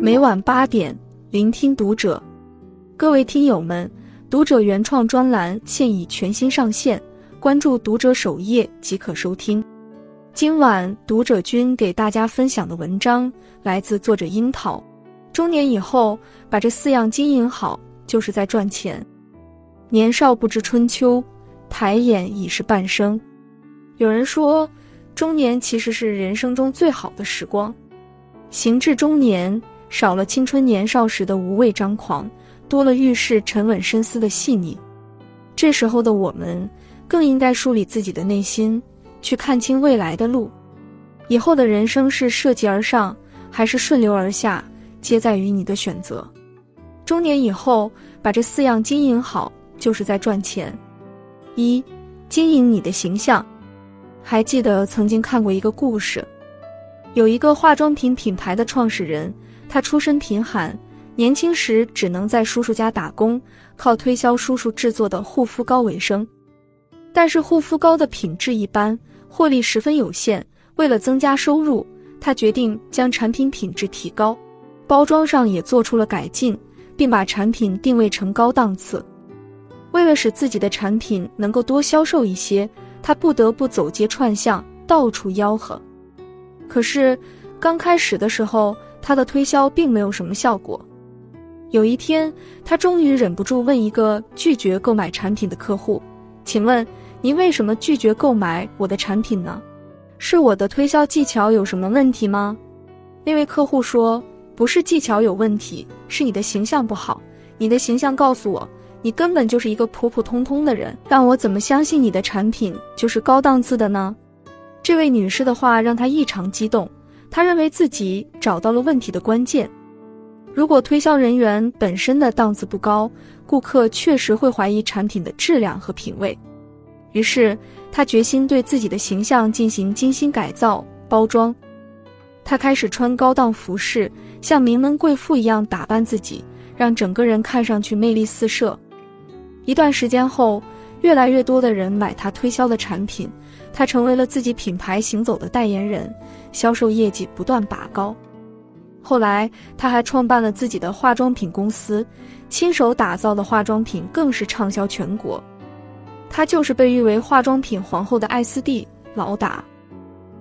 每晚八点，聆听读者。各位听友们，读者原创专栏现已全新上线，关注读者首页即可收听。今晚读者君给大家分享的文章来自作者樱桃。中年以后，把这四样经营好，就是在赚钱。年少不知春秋，抬眼已是半生。有人说，中年其实是人生中最好的时光。行至中年，少了青春年少时的无畏张狂，多了遇事沉稳深思的细腻。这时候的我们，更应该梳理自己的内心。去看清未来的路，以后的人生是涉级而上还是顺流而下，皆在于你的选择。中年以后，把这四样经营好，就是在赚钱。一、经营你的形象。还记得曾经看过一个故事，有一个化妆品品牌的创始人，他出身贫寒，年轻时只能在叔叔家打工，靠推销叔叔制作的护肤膏为生。但是护肤膏的品质一般。获利十分有限，为了增加收入，他决定将产品品质提高，包装上也做出了改进，并把产品定位成高档次。为了使自己的产品能够多销售一些，他不得不走街串巷，到处吆喝。可是刚开始的时候，他的推销并没有什么效果。有一天，他终于忍不住问一个拒绝购买产品的客户：“请问？”您为什么拒绝购买我的产品呢？是我的推销技巧有什么问题吗？那位客户说：“不是技巧有问题，是你的形象不好。你的形象告诉我，你根本就是一个普普通通的人，让我怎么相信你的产品就是高档次的呢？”这位女士的话让她异常激动，她认为自己找到了问题的关键。如果推销人员本身的档次不高，顾客确实会怀疑产品的质量和品味。于是，她决心对自己的形象进行精心改造、包装。她开始穿高档服饰，像名门贵妇一样打扮自己，让整个人看上去魅力四射。一段时间后，越来越多的人买他推销的产品，他成为了自己品牌行走的代言人，销售业绩不断拔高。后来，他还创办了自己的化妆品公司，亲手打造的化妆品更是畅销全国。她就是被誉为化妆品皇后的艾斯蒂劳达。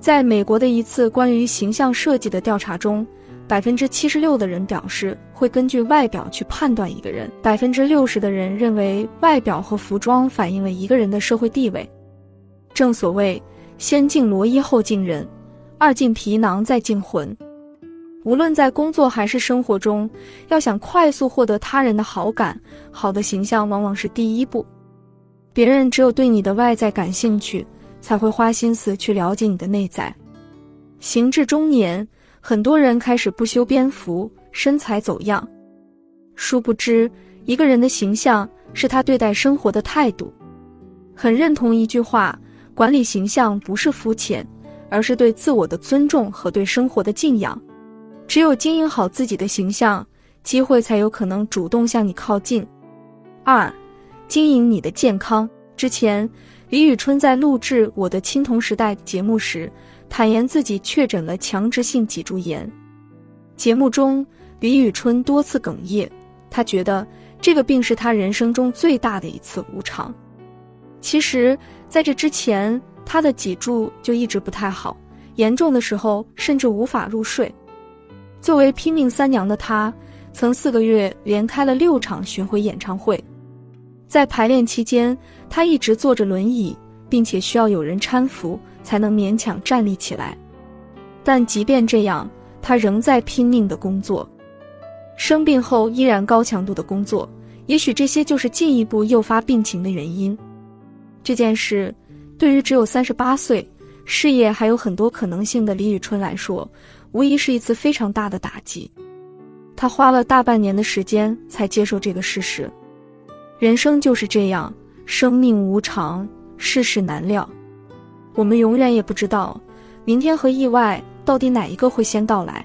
在美国的一次关于形象设计的调查中，百分之七十六的人表示会根据外表去判断一个人，百分之六十的人认为外表和服装反映了一个人的社会地位。正所谓“先敬罗衣后敬人，二敬皮囊再敬魂”。无论在工作还是生活中，要想快速获得他人的好感，好的形象往往是第一步。别人只有对你的外在感兴趣，才会花心思去了解你的内在。行至中年，很多人开始不修边幅，身材走样。殊不知，一个人的形象是他对待生活的态度。很认同一句话：管理形象不是肤浅，而是对自我的尊重和对生活的敬仰。只有经营好自己的形象，机会才有可能主动向你靠近。二。经营你的健康。之前，李宇春在录制《我的青铜时代》节目时，坦言自己确诊了强直性脊柱炎。节目中，李宇春多次哽咽，她觉得这个病是她人生中最大的一次无常。其实，在这之前，她的脊柱就一直不太好，严重的时候甚至无法入睡。作为拼命三娘的她，曾四个月连开了六场巡回演唱会。在排练期间，他一直坐着轮椅，并且需要有人搀扶才能勉强站立起来。但即便这样，他仍在拼命的工作。生病后依然高强度的工作，也许这些就是进一步诱发病情的原因。这件事对于只有三十八岁、事业还有很多可能性的李宇春来说，无疑是一次非常大的打击。他花了大半年的时间才接受这个事实。人生就是这样，生命无常，世事难料，我们永远也不知道明天和意外到底哪一个会先到来。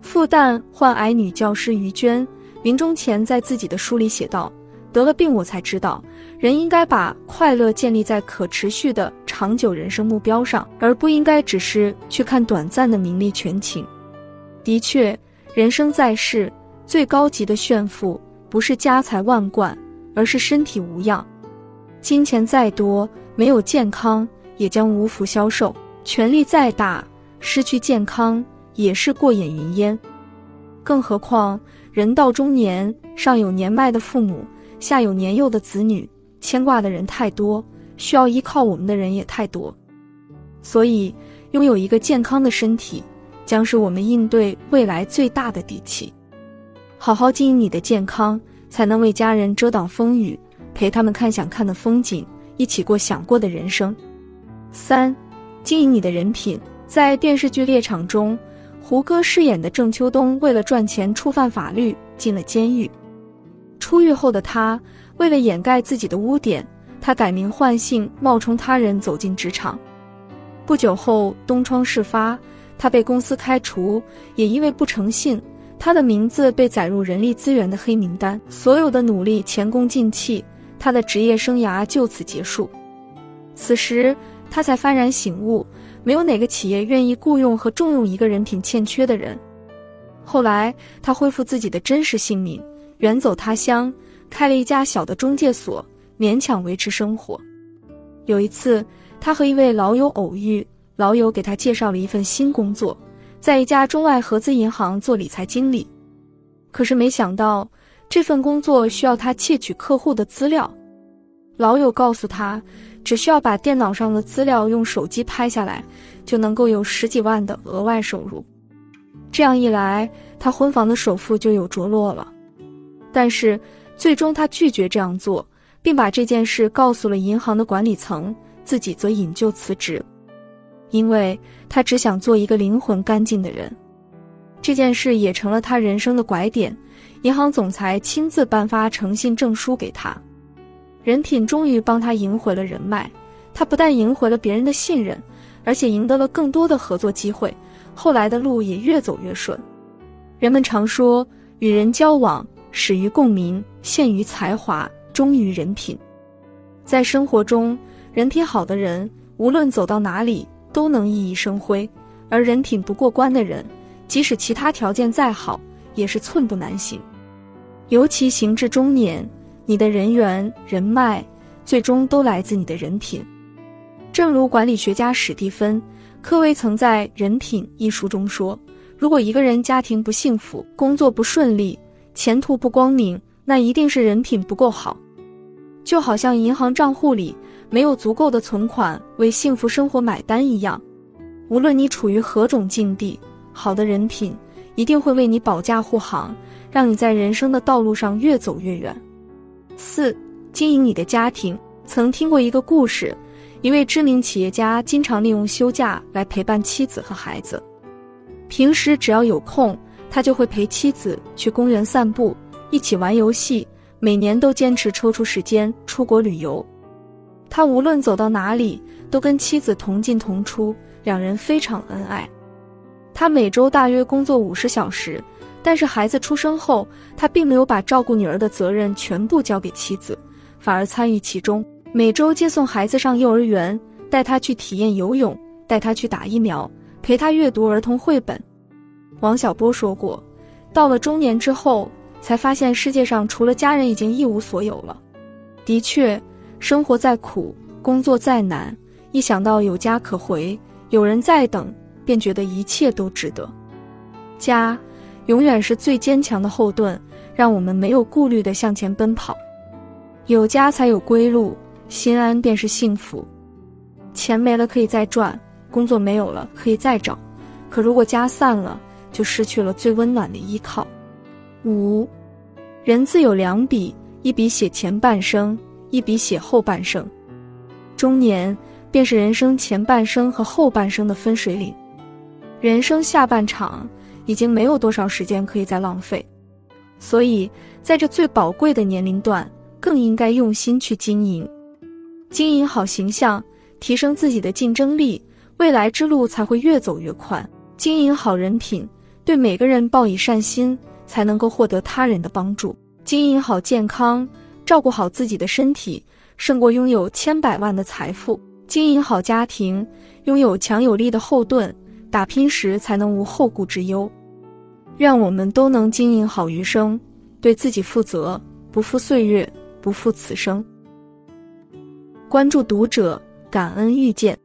复旦患癌女教师于娟临终前在自己的书里写道：“得了病，我才知道，人应该把快乐建立在可持续的长久人生目标上，而不应该只是去看短暂的名利权情。的确，人生在世，最高级的炫富不是家财万贯，而是身体无恙。金钱再多，没有健康也将无福消受；权力再大，失去健康也是过眼云烟。更何况，人到中年，上有年迈的父母。下有年幼的子女，牵挂的人太多，需要依靠我们的人也太多，所以拥有一个健康的身体，将是我们应对未来最大的底气。好好经营你的健康，才能为家人遮挡风雨，陪他们看想看的风景，一起过想过的人生。三，经营你的人品。在电视剧《猎场》中，胡歌饰演的郑秋冬为了赚钱触犯法律，进了监狱。出狱后的他，为了掩盖自己的污点，他改名换姓，冒充他人走进职场。不久后，东窗事发，他被公司开除，也因为不诚信，他的名字被载入人力资源的黑名单。所有的努力前功尽弃，他的职业生涯就此结束。此时，他才幡然醒悟：没有哪个企业愿意雇佣和重用一个人品欠缺的人。后来，他恢复自己的真实姓名。远走他乡，开了一家小的中介所，勉强维持生活。有一次，他和一位老友偶遇，老友给他介绍了一份新工作，在一家中外合资银行做理财经理。可是没想到，这份工作需要他窃取客户的资料。老友告诉他，只需要把电脑上的资料用手机拍下来，就能够有十几万的额外收入。这样一来，他婚房的首付就有着落了。但是，最终他拒绝这样做，并把这件事告诉了银行的管理层，自己则引咎辞职，因为他只想做一个灵魂干净的人。这件事也成了他人生的拐点，银行总裁亲自颁发诚信证书给他，人品终于帮他赢回了人脉。他不但赢回了别人的信任，而且赢得了更多的合作机会，后来的路也越走越顺。人们常说，与人交往。始于共鸣，陷于才华，忠于人品。在生活中，人品好的人，无论走到哪里都能熠熠生辉；而人品不过关的人，即使其他条件再好，也是寸步难行。尤其行至中年，你的人缘、人脉，最终都来自你的人品。正如管理学家史蒂芬·科维曾在《人品》一书中说：“如果一个人家庭不幸福，工作不顺利，”前途不光明，那一定是人品不够好。就好像银行账户里没有足够的存款为幸福生活买单一样，无论你处于何种境地，好的人品一定会为你保驾护航，让你在人生的道路上越走越远。四、经营你的家庭。曾听过一个故事，一位知名企业家经常利用休假来陪伴妻子和孩子，平时只要有空。他就会陪妻子去公园散步，一起玩游戏，每年都坚持抽出时间出国旅游。他无论走到哪里，都跟妻子同进同出，两人非常恩爱。他每周大约工作五十小时，但是孩子出生后，他并没有把照顾女儿的责任全部交给妻子，反而参与其中，每周接送孩子上幼儿园，带他去体验游泳，带他去打疫苗，陪他阅读儿童绘本。王小波说过：“到了中年之后，才发现世界上除了家人已经一无所有了。”的确，生活再苦，工作再难，一想到有家可回，有人在等，便觉得一切都值得。家，永远是最坚强的后盾，让我们没有顾虑地向前奔跑。有家才有归路，心安便是幸福。钱没了可以再赚，工作没有了可以再找，可如果家散了，就失去了最温暖的依靠。五，人字有两笔，一笔写前半生，一笔写后半生。中年便是人生前半生和后半生的分水岭。人生下半场已经没有多少时间可以再浪费，所以在这最宝贵的年龄段，更应该用心去经营，经营好形象，提升自己的竞争力，未来之路才会越走越宽。经营好人品。对每个人报以善心，才能够获得他人的帮助；经营好健康，照顾好自己的身体，胜过拥有千百万的财富。经营好家庭，拥有强有力的后盾，打拼时才能无后顾之忧。愿我们都能经营好余生，对自己负责，不负岁月，不负此生。关注读者，感恩遇见。